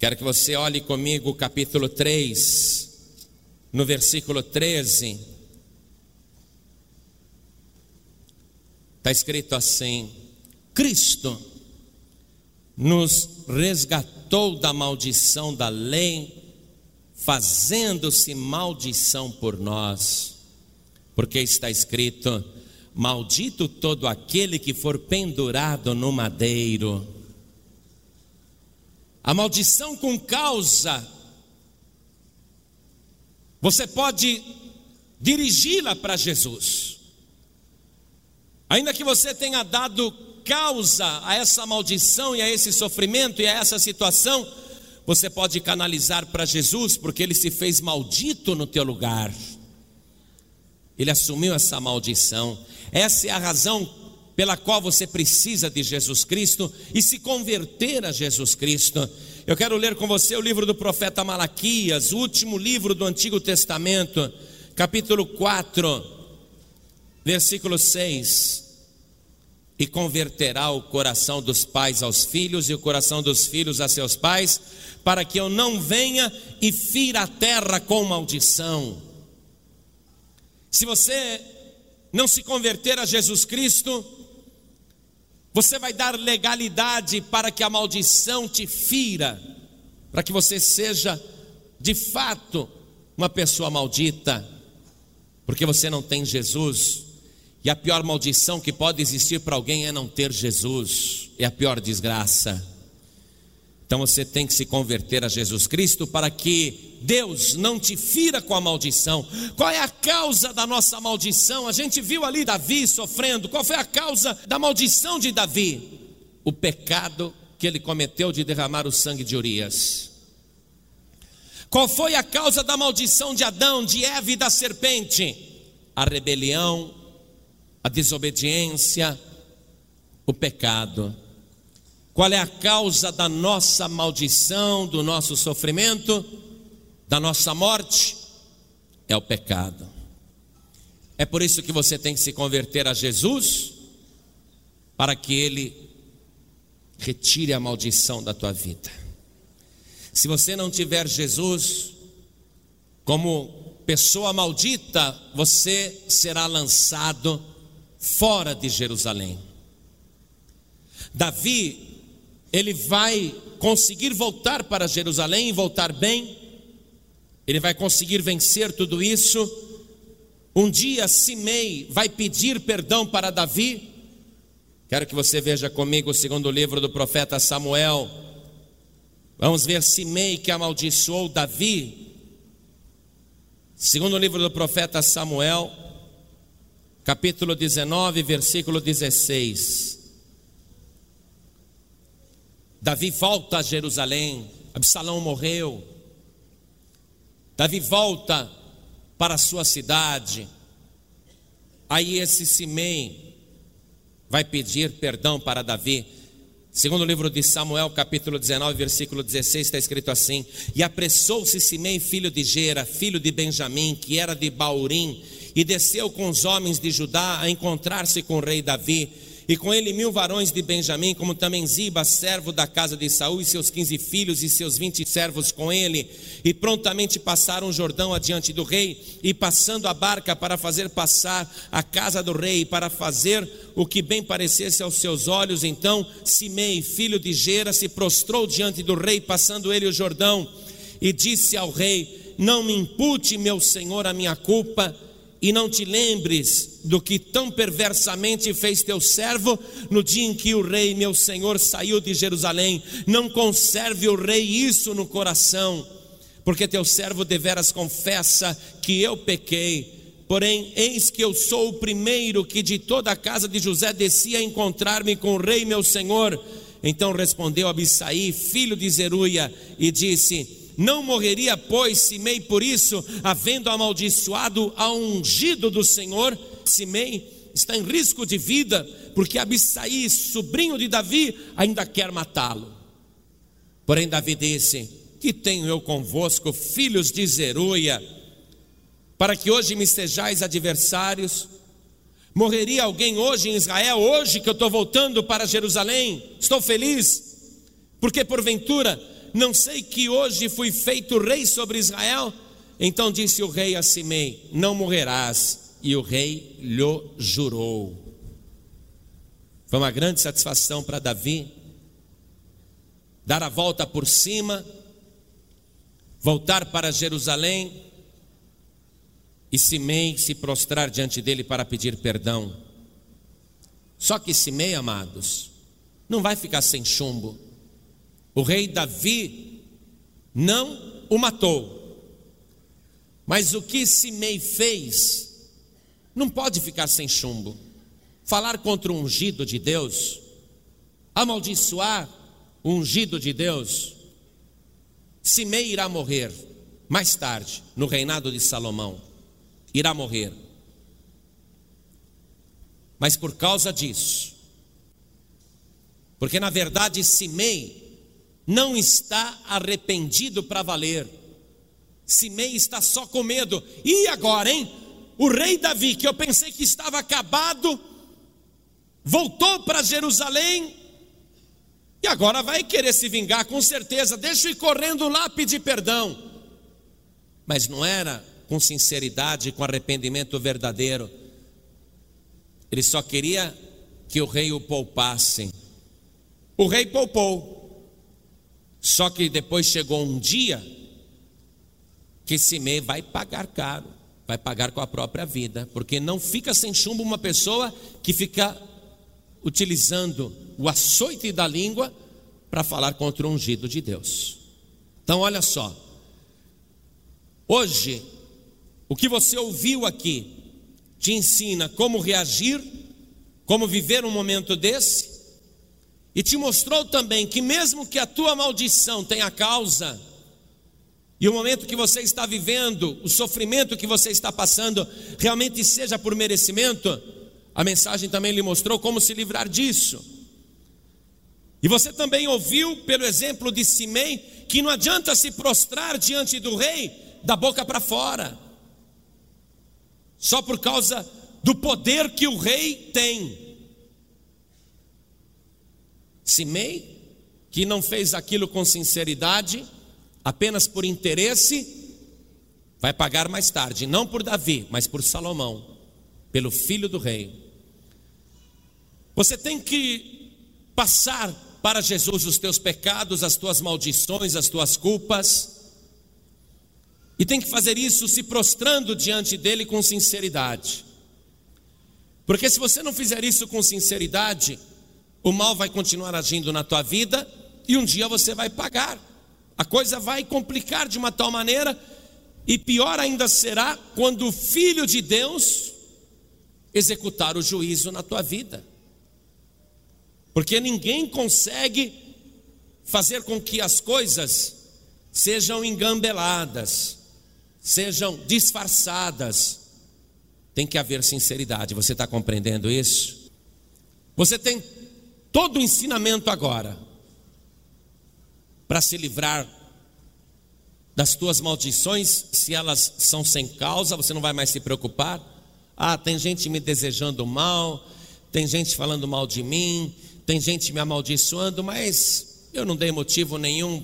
Quero que você olhe comigo o capítulo 3, no versículo 13. Está escrito assim: Cristo nos resgatou da maldição da lei fazendo-se maldição por nós, porque está escrito: Maldito todo aquele que for pendurado no madeiro. A maldição com causa, você pode dirigi-la para Jesus, ainda que você tenha dado causa a essa maldição e a esse sofrimento e a essa situação, você pode canalizar para Jesus, porque ele se fez maldito no teu lugar. Ele assumiu essa maldição. Essa é a razão pela qual você precisa de Jesus Cristo e se converter a Jesus Cristo. Eu quero ler com você o livro do profeta Malaquias, o último livro do Antigo Testamento, capítulo 4, versículo 6 e converterá o coração dos pais aos filhos e o coração dos filhos a seus pais, para que eu não venha e fira a terra com maldição. Se você não se converter a Jesus Cristo, você vai dar legalidade para que a maldição te fira, para que você seja de fato uma pessoa maldita, porque você não tem Jesus. E a pior maldição que pode existir para alguém é não ter Jesus, é a pior desgraça. Então você tem que se converter a Jesus Cristo para que Deus não te fira com a maldição. Qual é a causa da nossa maldição? A gente viu ali Davi sofrendo. Qual foi a causa da maldição de Davi? O pecado que ele cometeu de derramar o sangue de Urias. Qual foi a causa da maldição de Adão, de Eva e da serpente? A rebelião, a desobediência, o pecado. Qual é a causa da nossa maldição, do nosso sofrimento, da nossa morte? É o pecado. É por isso que você tem que se converter a Jesus, para que Ele retire a maldição da tua vida. Se você não tiver Jesus como pessoa maldita, você será lançado fora de Jerusalém. Davi, ele vai conseguir voltar para Jerusalém e voltar bem, ele vai conseguir vencer tudo isso. Um dia Simei vai pedir perdão para Davi. Quero que você veja comigo o segundo livro do profeta Samuel. Vamos ver Simei que amaldiçoou Davi. Segundo livro do profeta Samuel, capítulo 19, versículo 16. Davi volta a Jerusalém, Absalão morreu. Davi volta para a sua cidade. Aí esse Simei vai pedir perdão para Davi. Segundo o livro de Samuel, capítulo 19, versículo 16, está escrito assim: E apressou-se Simei, filho de Gera, filho de Benjamim, que era de Baurim, e desceu com os homens de Judá a encontrar-se com o rei Davi e com ele mil varões de Benjamim, como também Ziba, servo da casa de Saul, e seus quinze filhos e seus vinte servos com ele. E prontamente passaram o Jordão adiante do rei, e passando a barca para fazer passar a casa do rei, para fazer o que bem parecesse aos seus olhos. Então Simei, filho de Gera, se prostrou diante do rei, passando ele o Jordão, e disse ao rei: Não me impute, meu senhor, a minha culpa e não te lembres do que tão perversamente fez teu servo no dia em que o rei, meu senhor, saiu de Jerusalém. Não conserve o rei isso no coração, porque teu servo deveras confessa que eu pequei. Porém, eis que eu sou o primeiro que de toda a casa de José descia a encontrar-me com o rei, meu senhor. Então respondeu Abissaí, filho de Zeruia, e disse: não morreria, pois, Simei por isso, havendo amaldiçoado a ungido do Senhor. Simei está em risco de vida, porque Abissaí, sobrinho de Davi, ainda quer matá-lo. Porém, Davi disse: Que tenho eu convosco, filhos de Zeruia, para que hoje me sejais adversários? Morreria alguém hoje em Israel, hoje que eu estou voltando para Jerusalém? Estou feliz, porque porventura não sei que hoje fui feito rei sobre Israel? Então disse o rei a Simei: Não morrerás. E o rei lhe jurou. Foi uma grande satisfação para Davi dar a volta por cima, voltar para Jerusalém e Simei se prostrar diante dele para pedir perdão. Só que Simei, amados, não vai ficar sem chumbo. O rei Davi não o matou. Mas o que Simei fez não pode ficar sem chumbo. Falar contra o ungido de Deus, amaldiçoar o ungido de Deus. Simei irá morrer mais tarde, no reinado de Salomão. Irá morrer. Mas por causa disso, porque na verdade Simei não está arrependido para valer. Simei está só com medo. E agora, hein? O rei Davi, que eu pensei que estava acabado, voltou para Jerusalém e agora vai querer se vingar, com certeza. Deixa eu ir correndo lá pedir perdão. Mas não era com sinceridade, com arrependimento verdadeiro. Ele só queria que o rei o poupasse. O rei poupou. Só que depois chegou um dia que Simei vai pagar caro, vai pagar com a própria vida, porque não fica sem chumbo uma pessoa que fica utilizando o açoite da língua para falar contra o ungido de Deus. Então, olha só, hoje, o que você ouviu aqui te ensina como reagir, como viver um momento desse, e te mostrou também que, mesmo que a tua maldição tenha causa, e o momento que você está vivendo, o sofrimento que você está passando, realmente seja por merecimento, a mensagem também lhe mostrou como se livrar disso. E você também ouviu, pelo exemplo de Simei, que não adianta se prostrar diante do rei da boca para fora, só por causa do poder que o rei tem. Simei, que não fez aquilo com sinceridade, apenas por interesse, vai pagar mais tarde, não por Davi, mas por Salomão, pelo filho do rei. Você tem que passar para Jesus os teus pecados, as tuas maldições, as tuas culpas. E tem que fazer isso se prostrando diante dele com sinceridade. Porque se você não fizer isso com sinceridade, o mal vai continuar agindo na tua vida e um dia você vai pagar. A coisa vai complicar de uma tal maneira e pior ainda será quando o filho de Deus executar o juízo na tua vida. Porque ninguém consegue fazer com que as coisas sejam engambeladas, sejam disfarçadas. Tem que haver sinceridade. Você está compreendendo isso? Você tem todo o ensinamento agora para se livrar das tuas maldições, se elas são sem causa, você não vai mais se preocupar. Ah, tem gente me desejando mal, tem gente falando mal de mim, tem gente me amaldiçoando, mas eu não dei motivo nenhum.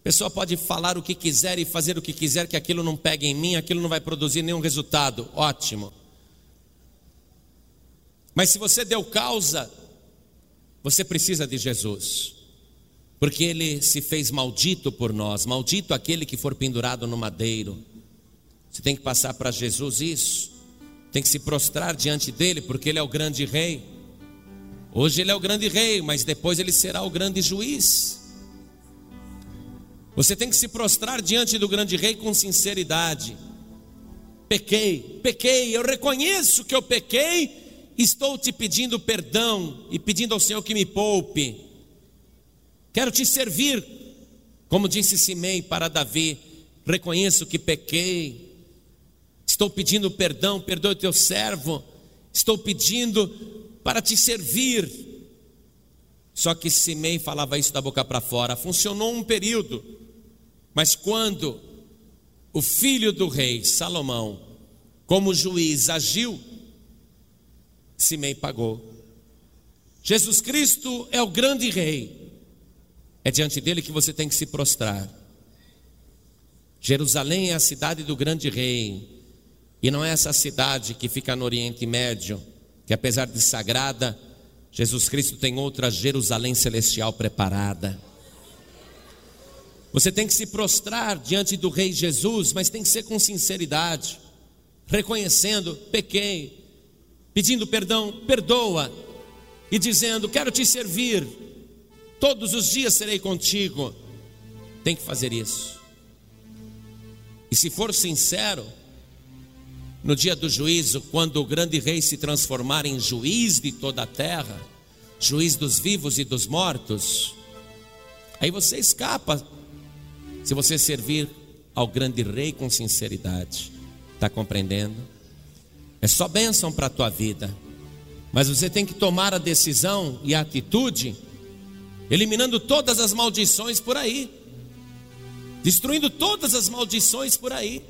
A pessoa pode falar o que quiser e fazer o que quiser, que aquilo não pegue em mim, aquilo não vai produzir nenhum resultado. Ótimo. Mas se você deu causa, você precisa de Jesus, porque ele se fez maldito por nós, maldito aquele que for pendurado no madeiro. Você tem que passar para Jesus isso, tem que se prostrar diante dele, porque ele é o grande rei. Hoje ele é o grande rei, mas depois ele será o grande juiz. Você tem que se prostrar diante do grande rei com sinceridade. Pequei, pequei, eu reconheço que eu pequei, estou te pedindo perdão e pedindo ao Senhor que me poupe. Quero te servir, como disse Simei para Davi, reconheço que pequei, estou pedindo perdão, perdoe teu servo, estou pedindo para te servir. Só que Simei falava isso da boca para fora. Funcionou um período, mas quando o filho do rei, Salomão, como juiz, agiu, Simei pagou. Jesus Cristo é o grande rei. É diante dele que você tem que se prostrar. Jerusalém é a cidade do grande rei. E não é essa cidade que fica no Oriente Médio que apesar de sagrada, Jesus Cristo tem outra Jerusalém celestial preparada. Você tem que se prostrar diante do Rei Jesus, mas tem que ser com sinceridade, reconhecendo, pequei, pedindo perdão, perdoa, e dizendo: Quero te servir, todos os dias serei contigo. Tem que fazer isso. E se for sincero, no dia do juízo, quando o grande rei se transformar em juiz de toda a terra, juiz dos vivos e dos mortos, aí você escapa se você servir ao grande rei com sinceridade. Está compreendendo? É só bênção para a tua vida. Mas você tem que tomar a decisão e a atitude, eliminando todas as maldições por aí, destruindo todas as maldições por aí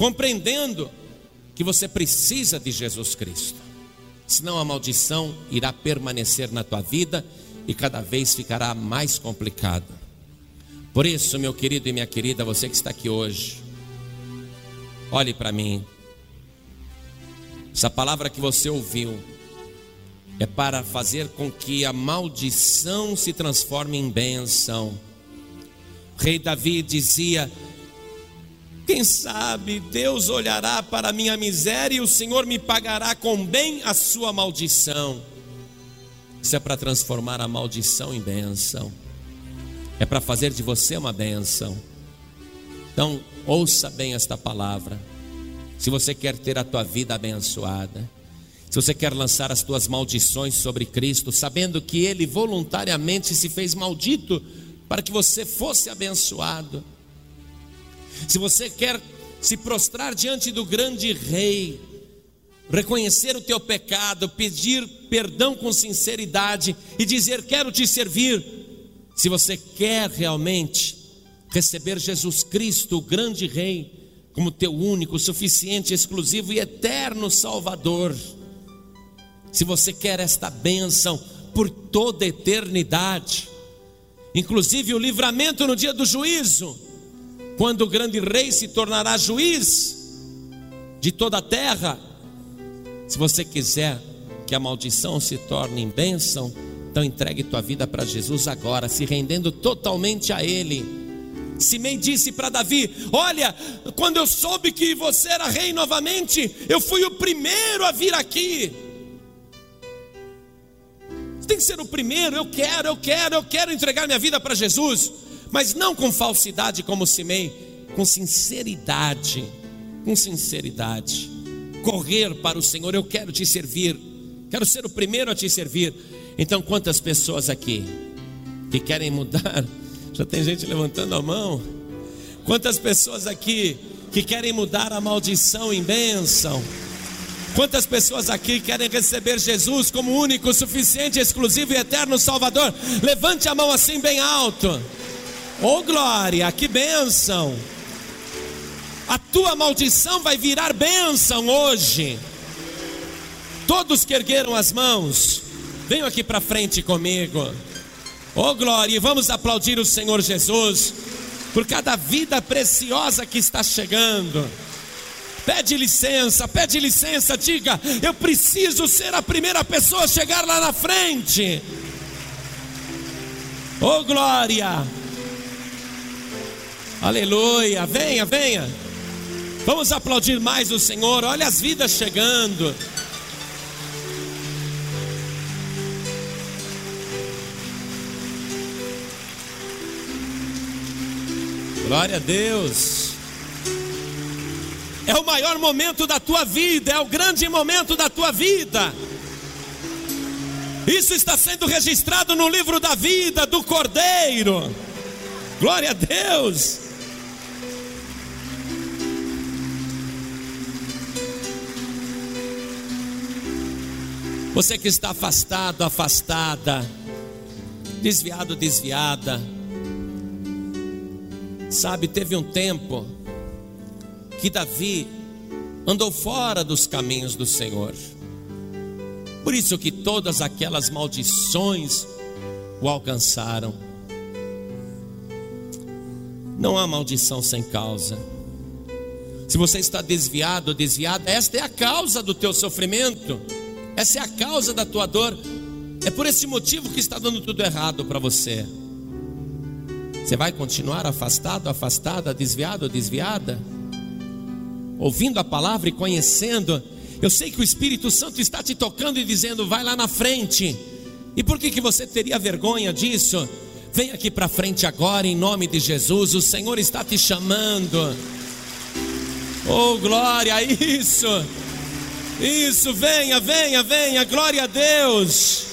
compreendendo que você precisa de Jesus Cristo. Senão a maldição irá permanecer na tua vida e cada vez ficará mais complicado. Por isso, meu querido e minha querida, você que está aqui hoje, olhe para mim. Essa palavra que você ouviu é para fazer com que a maldição se transforme em bênção. O rei Davi dizia: quem sabe Deus olhará para a minha miséria e o Senhor me pagará com bem a sua maldição. Isso é para transformar a maldição em bênção. É para fazer de você uma bênção. Então, ouça bem esta palavra. Se você quer ter a tua vida abençoada, se você quer lançar as tuas maldições sobre Cristo, sabendo que Ele voluntariamente se fez maldito para que você fosse abençoado. Se você quer se prostrar diante do grande rei, reconhecer o teu pecado, pedir perdão com sinceridade e dizer: Quero te servir. Se você quer realmente receber Jesus Cristo, o grande Rei, como teu único, suficiente, exclusivo e eterno Salvador, se você quer esta bênção por toda a eternidade, inclusive o livramento no dia do juízo, quando o grande rei se tornará juiz de toda a terra. Se você quiser que a maldição se torne em bênção, Então entregue tua vida para Jesus agora, se rendendo totalmente a Ele. Simei disse para Davi: Olha, quando eu soube que você era rei novamente, eu fui o primeiro a vir aqui. Você tem que ser o primeiro. Eu quero, eu quero, eu quero entregar minha vida para Jesus, mas não com falsidade como Simei, com sinceridade. Com sinceridade. Correr para o Senhor, eu quero te servir, quero ser o primeiro a te servir. Então, quantas pessoas aqui que querem mudar? Já tem gente levantando a mão. Quantas pessoas aqui que querem mudar a maldição em bênção? Quantas pessoas aqui querem receber Jesus como único, suficiente, exclusivo e eterno Salvador? Levante a mão assim bem alto. Oh glória, que bênção! A tua maldição vai virar bênção hoje. Todos que ergueram as mãos, venham aqui para frente comigo. Oh glória, e vamos aplaudir o Senhor Jesus por cada vida preciosa que está chegando. Pede licença, pede licença, diga: Eu preciso ser a primeira pessoa a chegar lá na frente. Oh glória, aleluia, venha, venha. Vamos aplaudir mais o Senhor, olha as vidas chegando. Glória a Deus. É o maior momento da tua vida, é o grande momento da tua vida. Isso está sendo registrado no livro da vida do Cordeiro. Glória a Deus. Você que está afastado, afastada, desviado, desviada Sabe, teve um tempo que Davi andou fora dos caminhos do Senhor. Por isso que todas aquelas maldições o alcançaram. Não há maldição sem causa. Se você está desviado, desviada, esta é a causa do teu sofrimento. Essa é a causa da tua dor. É por esse motivo que está dando tudo errado para você. Você vai continuar afastado, afastada, desviado, desviada? Ouvindo a palavra e conhecendo, eu sei que o Espírito Santo está te tocando e dizendo: vai lá na frente. E por que, que você teria vergonha disso? Vem aqui para frente agora, em nome de Jesus. O Senhor está te chamando. Oh, glória, isso. Isso, venha, venha, venha, glória a Deus.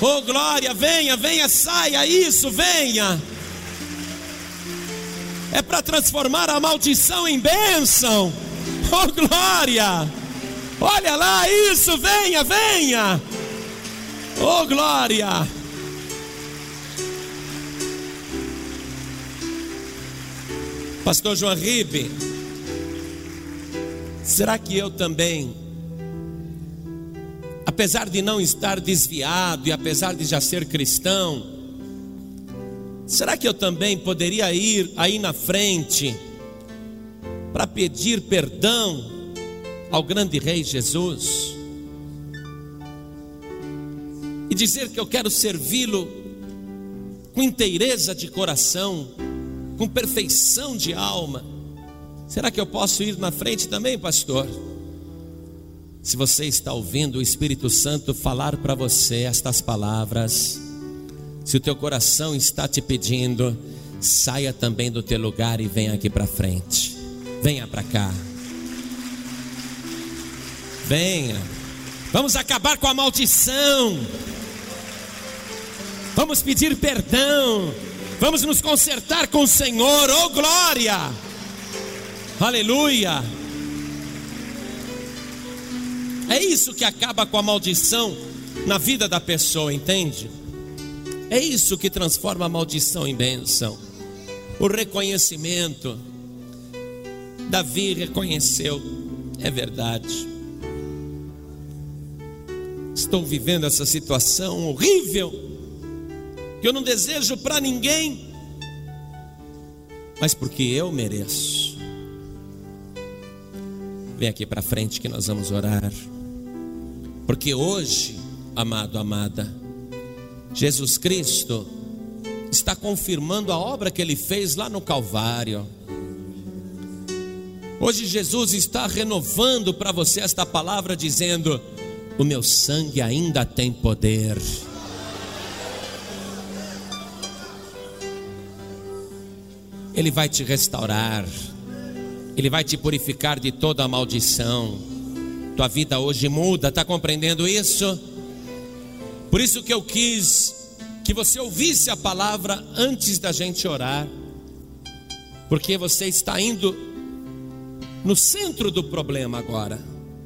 Oh glória, venha, venha, saia, isso, venha. É para transformar a maldição em bênção. Oh glória. Olha lá, isso, venha, venha. Oh glória. Pastor João Ribe, será que eu também apesar de não estar desviado e apesar de já ser cristão, será que eu também poderia ir aí na frente para pedir perdão ao grande Rei Jesus e dizer que eu quero servi-lo com inteireza de coração, com perfeição de alma? Será que eu posso ir na frente também, pastor? Se você está ouvindo o Espírito Santo falar para você estas palavras, se o teu coração está te pedindo, saia também do teu lugar e venha aqui para frente. Venha para cá. Venha. Vamos acabar com a maldição. Vamos pedir perdão. Vamos nos consertar com o Senhor. Oh glória! Aleluia! É isso que acaba com a maldição na vida da pessoa, entende? É isso que transforma a maldição em bênção. O reconhecimento. Davi reconheceu, é verdade. Estou vivendo essa situação horrível, que eu não desejo para ninguém, mas porque eu mereço. Vem aqui para frente que nós vamos orar. Porque hoje, amado, amada, Jesus Cristo está confirmando a obra que ele fez lá no Calvário. Hoje Jesus está renovando para você esta palavra, dizendo: O meu sangue ainda tem poder. Ele vai te restaurar, Ele vai te purificar de toda a maldição. Tua vida hoje muda, está compreendendo isso? Por isso que eu quis que você ouvisse a palavra antes da gente orar, porque você está indo no centro do problema agora,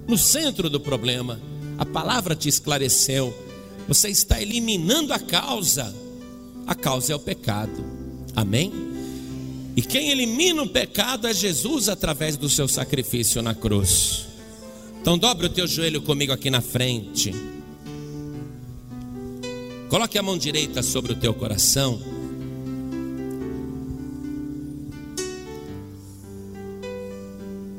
no centro do problema. A palavra te esclareceu. Você está eliminando a causa. A causa é o pecado. Amém? E quem elimina o pecado é Jesus através do seu sacrifício na cruz. Então dobre o teu joelho comigo aqui na frente. Coloque a mão direita sobre o teu coração.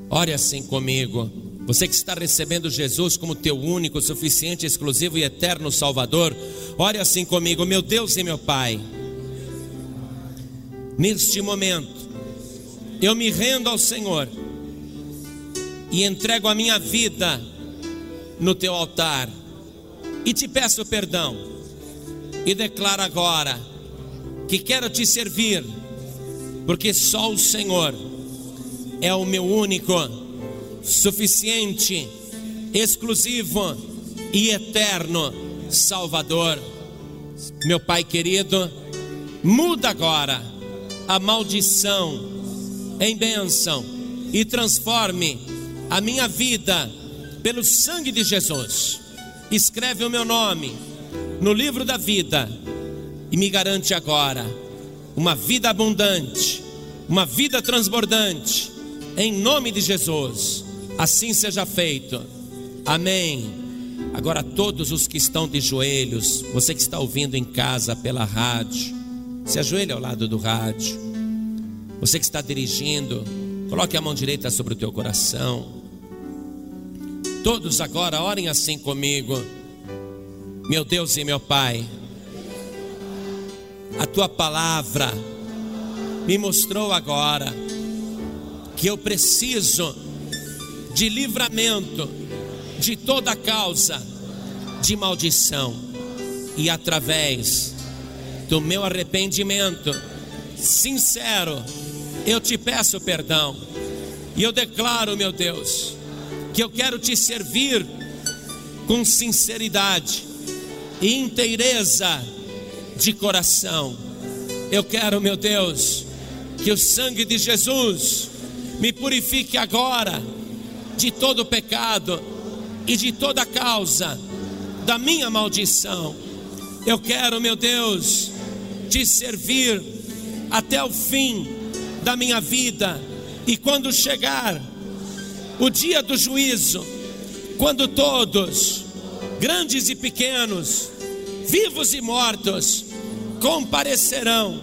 Ore assim comigo. Você que está recebendo Jesus como teu único, suficiente, exclusivo e eterno Salvador, ore assim comigo, meu Deus e meu Pai. Neste momento, eu me rendo ao Senhor e entrego a minha vida no teu altar e te peço perdão e declara agora que quero te servir, porque só o Senhor é o meu único, suficiente, exclusivo e eterno Salvador. Meu Pai querido, muda agora a maldição em bênção e transforme a minha vida pelo sangue de Jesus. Escreve o meu nome no livro da vida e me garante agora uma vida abundante, uma vida transbordante, em nome de Jesus. Assim seja feito. Amém. Agora, todos os que estão de joelhos, você que está ouvindo em casa pela rádio, se ajoelhe ao lado do rádio. Você que está dirigindo, coloque a mão direita sobre o teu coração. Todos agora orem assim comigo. Meu Deus e meu Pai, a tua palavra me mostrou agora que eu preciso de livramento de toda causa de maldição e através do meu arrependimento sincero, eu te peço perdão e eu declaro, meu Deus, que eu quero te servir com sinceridade e inteireza de coração. Eu quero, meu Deus, que o sangue de Jesus me purifique agora de todo pecado e de toda causa da minha maldição. Eu quero, meu Deus, te servir até o fim da minha vida, e quando chegar o dia do juízo, quando todos grandes e pequenos, vivos e mortos, comparecerão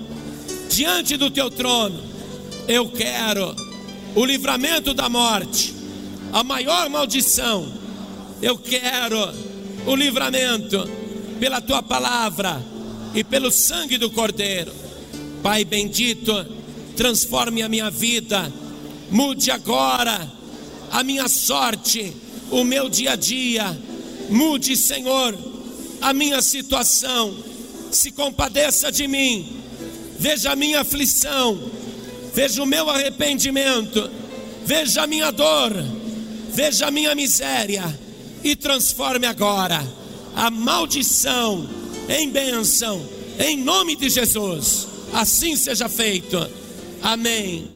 diante do teu trono. Eu quero o livramento da morte, a maior maldição. Eu quero o livramento pela tua palavra e pelo sangue do Cordeiro. Pai bendito, transforme a minha vida, mude agora a minha sorte, o meu dia a dia Mude, Senhor, a minha situação. Se compadeça de mim. Veja a minha aflição. Veja o meu arrependimento. Veja a minha dor. Veja a minha miséria. E transforme agora a maldição em bênção. Em nome de Jesus. Assim seja feito. Amém.